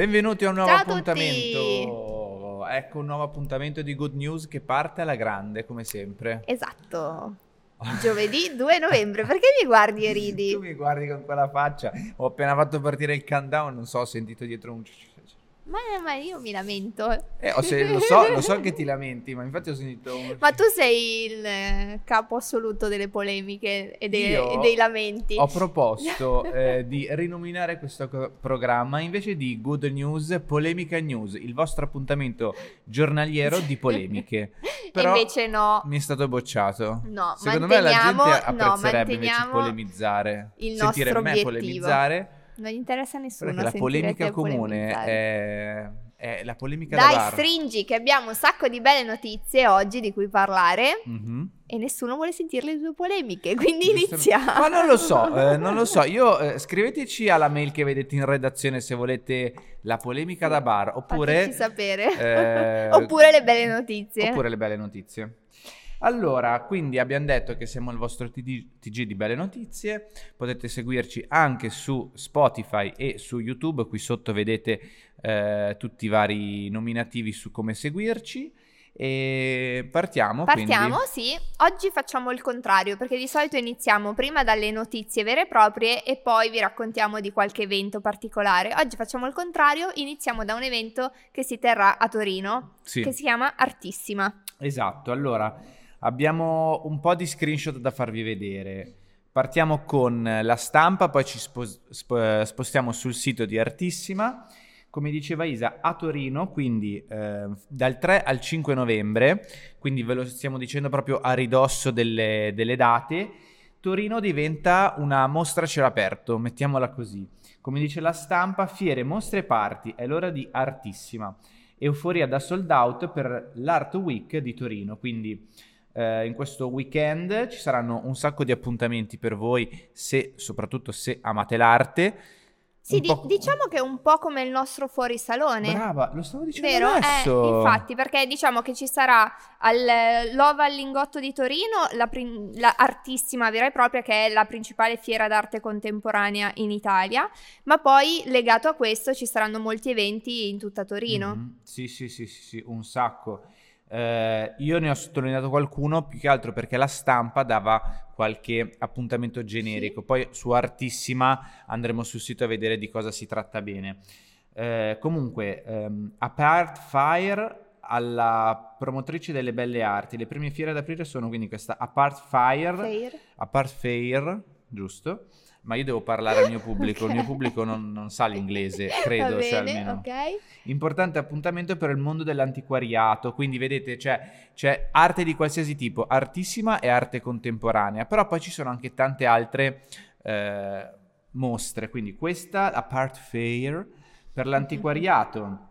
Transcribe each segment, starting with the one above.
Benvenuti a un nuovo Ciao appuntamento. Ecco un nuovo appuntamento di Good News che parte alla grande, come sempre. Esatto. Giovedì 2 novembre, perché mi guardi e ridi? Tu mi guardi con quella faccia. Ho appena fatto partire il countdown, non so, ho sentito dietro un... Ma, ma io mi lamento. Eh, se- lo, so, lo so che ti lamenti, ma infatti ho sentito. Ma tu sei il eh, capo assoluto delle polemiche e, dei- e dei lamenti. Ho proposto eh, di rinominare questo co- programma invece di Good News Polemica News, il vostro appuntamento giornaliero di polemiche. Però Invece no. mi è stato bocciato. No, Secondo me la gente manteniamo- no, apprezzerebbe invece polemizzare, il sentire me obiettivo. polemizzare, Non gli interessa a nessuno. perché la polemica comune è, è la polemica da Dai, bar. stringi che abbiamo un sacco di belle notizie oggi di cui parlare Mhm. e nessuno vuole sentire le tue polemiche, quindi iniziamo. Ma non lo so, eh, non lo so. Io eh, scriveteci alla mail che vedete in redazione se volete la polemica da bar oppure Fateci sapere. eh, oppure le belle notizie. oppure le belle notizie. Allora, quindi abbiamo detto che siamo il vostro TG, TG di belle notizie, potete seguirci anche su Spotify e su YouTube, qui sotto vedete eh, tutti i vari nominativi su come seguirci e partiamo. Partiamo, quindi. sì. Oggi facciamo il contrario perché di solito iniziamo prima dalle notizie vere e proprie e poi vi raccontiamo di qualche evento particolare. Oggi facciamo il contrario, iniziamo da un evento che si terrà a Torino, Sì. che si chiama Artissima. Esatto, allora abbiamo un po' di screenshot da farvi vedere. Partiamo con la stampa, poi ci spos- sp- spostiamo sul sito di Artissima. Come diceva Isa, a Torino, quindi eh, dal 3 al 5 novembre, quindi ve lo stiamo dicendo proprio a ridosso delle, delle date, Torino diventa una mostra a cielo aperto, mettiamola così. Come dice la stampa, fiere, mostre e party, è l'ora di Artissima. Euforia da sold out per l'Art Week di Torino, quindi eh, in questo weekend ci saranno un sacco di appuntamenti per voi, se, soprattutto se amate l'arte. Sì, di- diciamo che è un po' come il nostro fuorisalone. Brava, lo stavo dicendo Vero? adesso. Eh, infatti, perché diciamo che ci sarà al l'Ova al Lingotto di Torino la, prin- la artissima vera e propria che è la principale fiera d'arte contemporanea in Italia, ma poi legato a questo ci saranno molti eventi in tutta Torino. Mhm. Sì, sì, sì, sì, sì, un sacco. Eh, io ne ho sottolineato qualcuno più che altro perché la stampa dava qualche appuntamento generico. Poi su Artissima andremo sul sito a vedere di cosa si tratta bene. Eh, comunque, ehm, Apart Fire alla promotrice delle belle arti. Le prime fiere ad aprire sono quindi questa Apart Fire, Fair. Apart Fair, giusto? Ma io devo parlare al mio pubblico, il mio pubblico non, non sa l'inglese, credo, cioè bene, almeno. ok. Importante appuntamento per il mondo dell'antiquariato, quindi vedete c'è, c'è arte di qualsiasi tipo, artissima e arte contemporanea, però poi ci sono anche tante altre eh, mostre, quindi questa, la Part Fair, per l'antiquariato.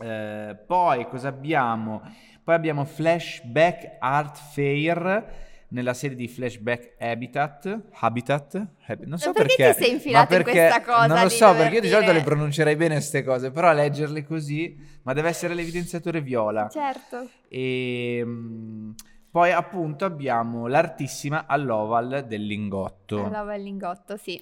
Eh, poi cosa abbiamo? Poi abbiamo Flashback Art Fair nella serie di Flashback Habitat. Habitat? Hab- non so perché perché. ti sei infilato ma in questa cosa Non lo so, perché io di solito le pronuncerei bene queste cose, però a leggerle così, ma deve essere l'evidenziatore viola. Certo. E mm, poi appunto abbiamo l'artissima all'oval del lingotto. Allora, il lingotto, sì.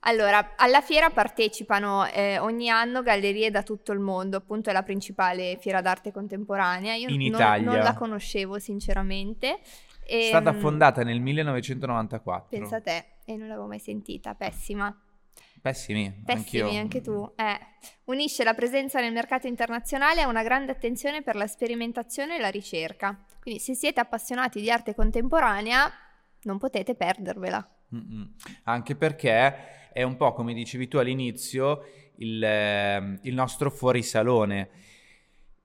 Allora, alla fiera partecipano eh, ogni anno gallerie da tutto il mondo, appunto è la principale fiera d'arte contemporanea. Io In non, Italia. non la conoscevo sinceramente. È stata fondata nel 1994. Pensa a te, e non l'avevo mai sentita, pessima. Pessimi, Pessimi, anch'io. anche tu. Eh. Unisce la presenza nel mercato internazionale a una grande attenzione per la sperimentazione e la ricerca. Quindi se siete appassionati di arte contemporanea, non potete perdervela. Mm-mm. Anche perché è un po' come dicevi tu all'inizio il, ehm, il nostro fuorisalone.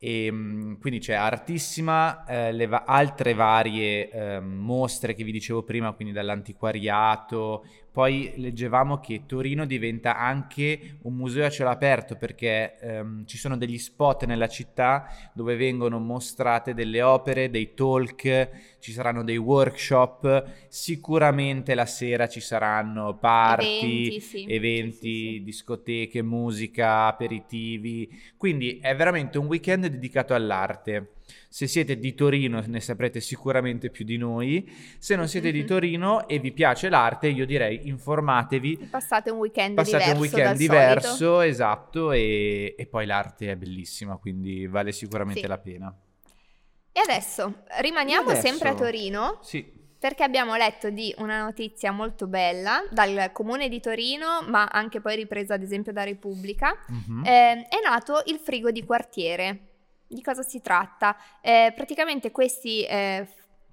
E mm, quindi c'è Artissima, eh, le va- altre varie ehm, mostre che vi dicevo prima, quindi dall'antiquariato. Poi leggevamo che Torino diventa anche un museo a cielo aperto perché ehm, ci sono degli spot nella città dove vengono mostrate delle opere, dei talk, ci saranno dei workshop, sicuramente la sera ci saranno party, Eventi, sì. eventi, Sì, sì. discoteche, musica, aperitivi. Quindi è veramente un weekend dedicato all'arte. Se siete di Torino ne saprete sicuramente più di noi. Se non siete di Mhm. Torino e vi piace l'arte, io direi informatevi. Passate un weekend Passate diverso un weekend diverso, solito. esatto, e, e poi l'arte è bellissima, quindi vale sicuramente Sì. la pena. E adesso rimaniamo adesso- sempre a Torino Sì, perché abbiamo letto di una notizia molto bella dal comune di Torino, ma anche poi ripresa ad esempio da Repubblica. mhm. Eh, è nato il frigo di quartiere. Di cosa si tratta? Eh, praticamente questi eh,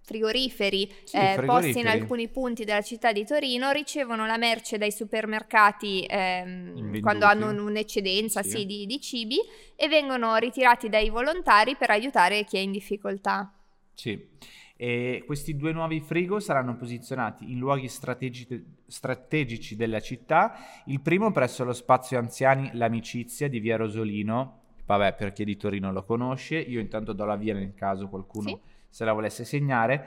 frigoriferi, Sì, eh, posti in frigoriferi. alcuni punti della città di Torino ricevono la merce dai supermercati ehm, quando hanno un- un'eccedenza Sì. sì, di, di cibi e vengono ritirati dai volontari per aiutare chi è in difficoltà. Sì. E questi due nuovi frigo saranno posizionati in luoghi strategi- strategici della città. Il primo presso lo spazio anziani L'Amicizia di Via Rosolino. Vabbè, per chi è di Torino lo conosce. Io intanto do la via nel caso qualcuno Sì. se la volesse segnare.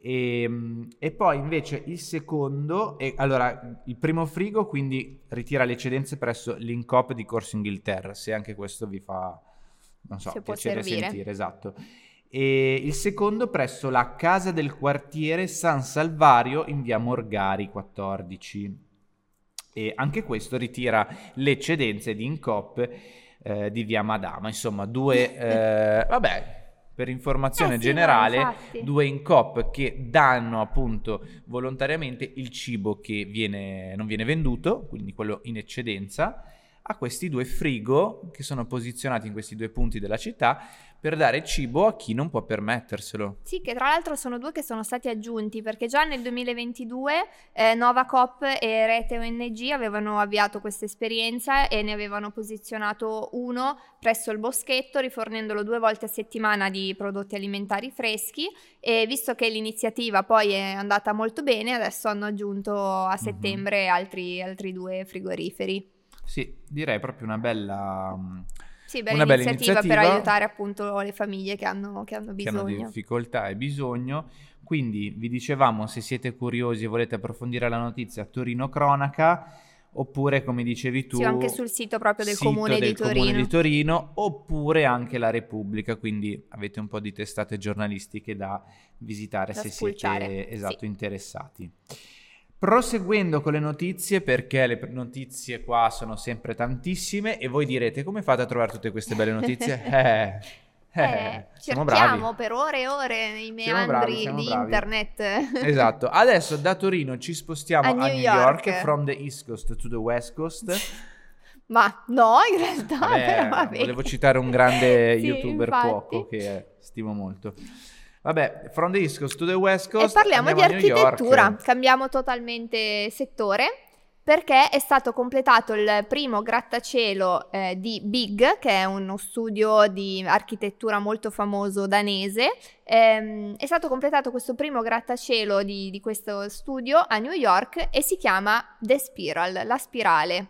E, e poi invece il secondo, e, allora il primo frigo quindi ritira le eccedenze presso l'Incop di Corso Inghilterra, se anche questo vi fa, non so, Se piacere sentire, esatto. E il secondo presso la casa del quartiere San Salvario in via Morgari 14. E anche questo ritira le eccedenze di Incop eh, di via Madama. Insomma, due, eh, vabbè, per informazione Eh sì, no, generale, infatti. due Incop che danno appunto volontariamente il cibo che viene, non viene venduto, quindi quello in eccedenza, a questi due frigo che sono posizionati in questi due punti della città per dare cibo a chi non può permetterselo. Sì, che tra l'altro sono due che sono stati aggiunti perché già nel 2022 eh, Nova Coop e Rete ONG avevano avviato questa esperienza e ne avevano posizionato uno presso il boschetto rifornendolo due volte a settimana di prodotti alimentari freschi e visto che l'iniziativa poi è andata molto bene adesso hanno aggiunto a settembre altri, altri due frigoriferi. Sì, direi proprio una bella... mm, Sì, bella Una bella iniziativa, per iniziativa. aiutare appunto le famiglie che hanno, che hanno che hanno bisogno. difficoltà e bisogno. Quindi vi dicevamo, se siete curiosi e volete approfondire la notizia, Torino Cronaca, oppure come dicevi tu, Sì, anche sul sito proprio del sito comune del di Torino. Comune di Torino, oppure anche la Repubblica, quindi avete un po' di testate giornalistiche da visitare Da se spulciare, siete esatto, sì. interessati. Proseguendo con le notizie, perché le notizie qua sono sempre tantissime e voi direte come fate a trovare tutte queste belle notizie? Eh, eh, Eh, siamo cerchiamo bravi. per ore e ore nei meandri bravi, di bravi. internet. Esatto, adesso da Torino ci spostiamo A a, New New York. York. from the East Coast to the West Coast. Ma no, in realtà, Vabbè, volevo citare un grande Sì, youtuber infatti. cuoco che stimo molto. Vabbè, from the East Coast to the West E Coast. parliamo di architettura, cambiamo totalmente settore perché è stato completato il primo grattacielo eh, di Big, che è uno studio di architettura molto famoso danese. Ehm, è stato completato questo primo grattacielo di, di questo studio a New York e si chiama The Spiral, la spirale.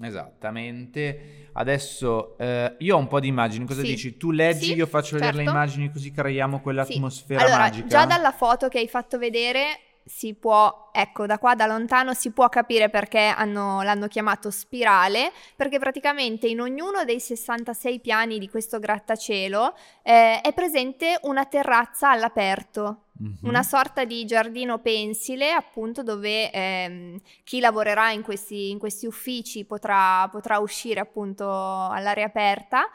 Esattamente. Adesso eh, io ho un po' di immagini. Cosa Sì. dici? Tu leggi, Sì, io faccio vedere le certo. immagini così creiamo Sì. quell'atmosfera allora, magica. già dalla foto che hai fatto vedere si può, ecco, da qua da lontano si può capire perché hanno- l'hanno chiamato spirale, perché praticamente in ognuno dei 66 piani di questo grattacielo eh, è presente una terrazza all'aperto. Mhm. Una sorta di giardino pensile, appunto, dove ehm, chi lavorerà in questi, in questi uffici potrà, potrà uscire appunto all'aria aperta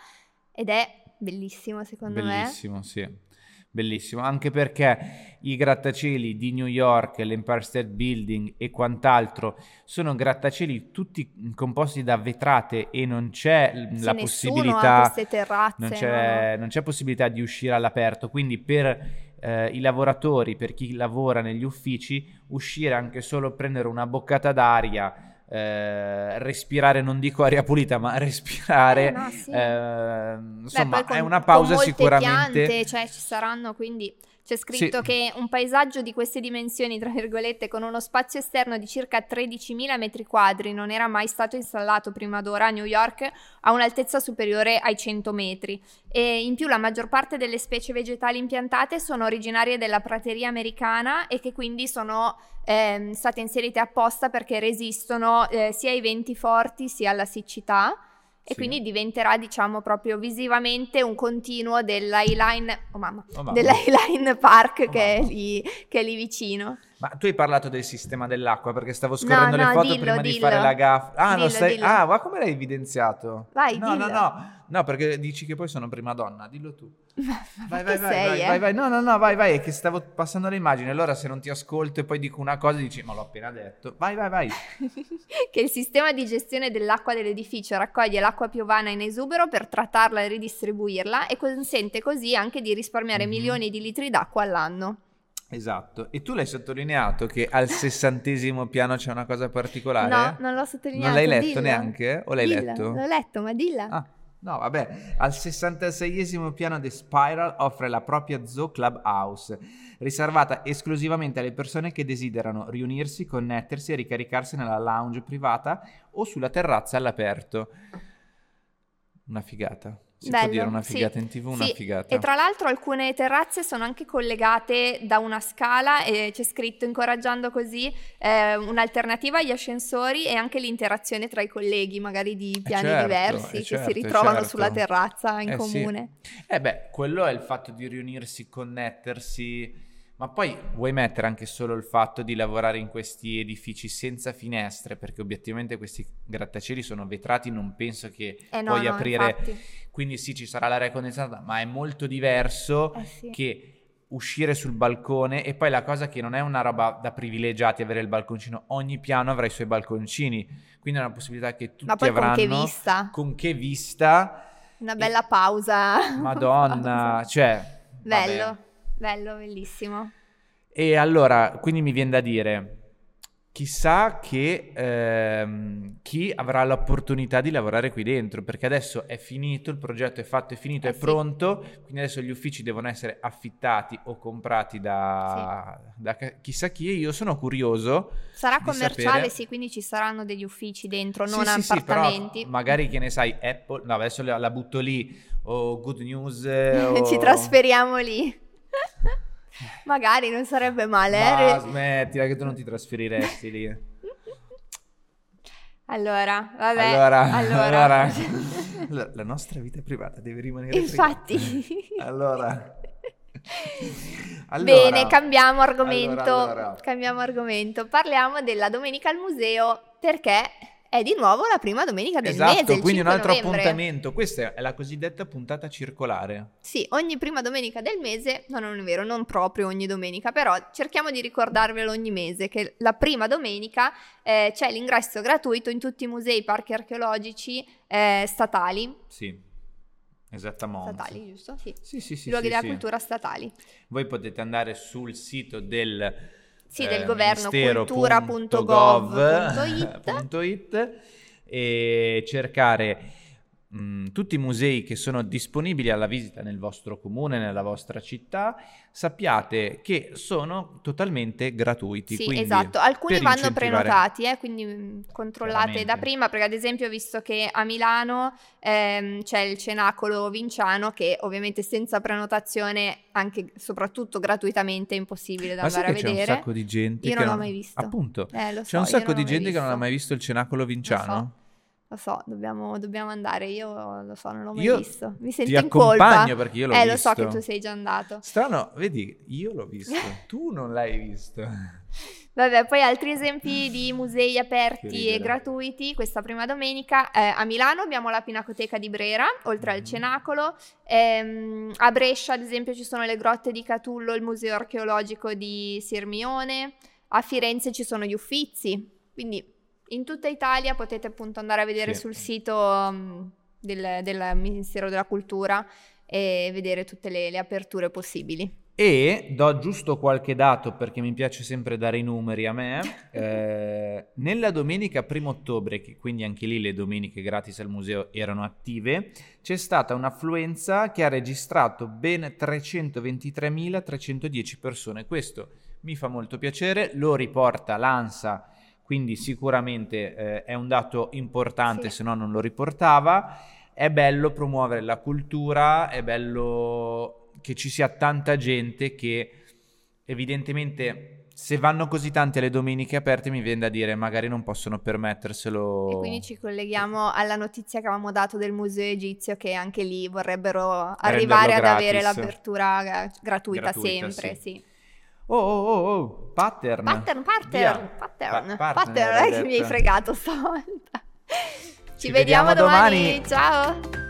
ed è bellissimo secondo me. Bellissimo, sì. Bellissimo, anche perché i grattacieli di New York, l'Empire State Building e quant'altro sono grattacieli tutti composti da vetrate e non c'è Sì, la possibilità terrazze. non no, c'è, no. non c'è possibilità di uscire all'aperto, quindi per eh, i lavoratori, per chi lavora negli uffici, uscire anche solo prendere una boccata d'aria, eh, respirare, non dico aria pulita, ma respirare, Eh, no, sì. eh, Beh, insomma, poi con- è una pausa sicuramente. piante, cioè ci saranno quindi c'è scritto Sì. che un paesaggio di queste dimensioni, tra virgolette, con uno spazio esterno di circa 13.000 metri quadri non era mai stato installato prima d'ora a New York a un'altezza superiore ai 100 metri. E in più la maggior parte delle specie vegetali impiantate sono originarie della prateria americana e che quindi sono ehm, state inserite apposta perché resistono eh, sia ai venti forti sia alla siccità. E sì. quindi diventerà, diciamo, proprio visivamente un continuo dell'Highline, oh mamma, oh mamma. dell'Highline Park oh che, è lì, che, è lì, vicino. Ma tu hai parlato del sistema dell'acqua perché stavo scorrendo no, no, le foto dillo, prima dillo. di fare la gaffa. Ah, dillo, stai... ah, ma come l'hai evidenziato? Vai, no, dillo. no, no. No, perché dici che poi sono prima donna, dillo tu. vai, vai, vai, sei, vai, eh? vai, vai, no, no, no, vai, vai, è che stavo passando le immagini, allora se non ti ascolto e poi dico una cosa dici, ma l'ho appena detto. Vai, vai, vai. che il sistema di gestione dell'acqua dell'edificio raccoglie l'acqua piovana in esubero per trattarla e ridistribuirla e consente così anche di risparmiare mm-hmm. milioni di litri d'acqua all'anno. Esatto, e tu l'hai sottolineato che al sessantesimo piano c'è una cosa particolare? No, non l'ho sottolineato. Non l'hai letto dilla. neanche? O l'hai dilla. letto? L'ho letto, ma dilla. Ah, no, vabbè. Al 66esimo piano The Spiral offre la propria Zoo Clubhouse, riservata esclusivamente alle persone che desiderano riunirsi, connettersi e ricaricarsi nella lounge privata o sulla terrazza all'aperto. Una figata. Si Bello, può dire una figata sì, in tv, una sì. figata. E tra l'altro alcune terrazze sono anche collegate da una scala e c'è scritto incoraggiando così eh, un'alternativa agli ascensori e anche l'interazione tra i colleghi, magari di eh, piani certo, diversi, eh, che certo, si ritrovano certo. sulla terrazza in eh, comune. Sì. Eh beh, quello è il fatto di riunirsi, connettersi ma poi vuoi mettere anche solo il fatto di lavorare in questi edifici senza finestre, perché obiettivamente questi grattacieli sono vetrati, non penso che eh no, puoi no, aprire. Infatti. Quindi sì, ci sarà l'aria condizionata, ma è molto diverso eh sì. che uscire sul balcone e poi la cosa che non è una roba da privilegiati avere il balconcino, ogni piano avrà i suoi balconcini, quindi è una possibilità che tutti ma poi avranno. Con che vista? Con che vista? Una bella e... pausa. Madonna, pausa. cioè... Bello. Vabbè. Bello, bellissimo. E allora, quindi mi viene da dire, chissà che ehm, chi avrà l'opportunità di lavorare qui dentro, perché adesso è finito, il progetto è fatto, è finito, eh è sì. pronto, quindi adesso gli uffici devono essere affittati o comprati da, sì. da chissà chi e io sono curioso. Sarà commerciale, sapere... sì, quindi ci saranno degli uffici dentro, non sì, appartamenti. Magari che ne sai, Apple, no adesso la, la butto lì, o Good News. O... ci trasferiamo lì. Magari non sarebbe male. Ma eh? smettila che tu non ti trasferiresti lì. Allora, vabbè. Allora, allora. allora. la nostra vita privata deve rimanere Infatti. Privata. Allora. Allora, Bene, cambiamo argomento. Allora. Cambiamo argomento. Parliamo della domenica al museo perché è di nuovo la prima domenica del esatto, mese. quindi un altro novembre. appuntamento. Questa è la cosiddetta puntata circolare. Sì, ogni prima domenica del mese, no, non è vero, non proprio ogni domenica, però cerchiamo di ricordarvelo ogni mese che la prima domenica eh, c'è l'ingresso gratuito in tutti i musei, parchi archeologici eh, statali. Sì. Esattamente. Statali, giusto? Sì. Sì, sì, sì. Luoghi sì, della sì. cultura statali. Voi potete andare sul sito del sì, del eh, governo cultura.gov.it e cercare mh, tutti i musei che sono disponibili alla visita nel vostro comune, nella vostra città, sappiate che sono totalmente gratuiti. Sì, esatto. Alcuni vanno prenotati, eh, quindi mh, controllate da prima, perché ad esempio ho visto che a Milano ehm, c'è il Cenacolo Vinciano che ovviamente senza prenotazione, anche soprattutto gratuitamente, è impossibile da Ma andare a c'è vedere. un sacco di gente Io che non l'ho mai visto. Appunto. Eh, lo C'è so, un sacco di gente che non ha visto. mai visto il Cenacolo Vinciano. Lo so, dobbiamo, dobbiamo andare. Io lo so, non l'ho mai Io visto. Mi sento in colpa. perché io l'ho eh, visto. lo so che tu sei già andato. Strano, vedi, io l'ho visto, tu non l'hai visto. Vabbè, poi altri esempi di musei aperti e gratuiti questa prima domenica. Eh, a Milano abbiamo la Pinacoteca di Brera, oltre al Mhm. Cenacolo. Ehm, a Brescia, ad esempio, ci sono le grotte di Catullo, il museo archeologico di Sirmione. A Firenze ci sono gli Uffizi. Quindi in tutta Italia potete appunto andare a vedere Sì. sul sito um, del, del Ministero della Cultura e vedere tutte le, le aperture possibili. E do giusto qualche dato perché mi piace sempre dare i numeri a me. Eh, nella domenica 1 ottobre, che quindi anche lì le domeniche gratis al museo erano attive, c'è stata un'affluenza che ha registrato ben 323.310 persone. Questo mi fa molto piacere, lo riporta l'ANSA, quindi sicuramente eh, è un dato importante, Sì. se no non lo riportava. È bello promuovere la cultura, è bello che ci sia tanta gente che evidentemente se vanno così tanti alle domeniche aperte mi viene da dire magari non possono permetterselo. E quindi ci colleghiamo alla notizia che avevamo dato del museo egizio che anche lì vorrebbero arrivare ad avere l'apertura gratuita, gratuita sempre, sì. sì. Oh, oh, oh, oh, pattern. Pattern, pattern, pattern. Pa- pattern, pattern, è che mi hai fregato stavolta. Ci, Ci vediamo, vediamo domani. domani. Ciao.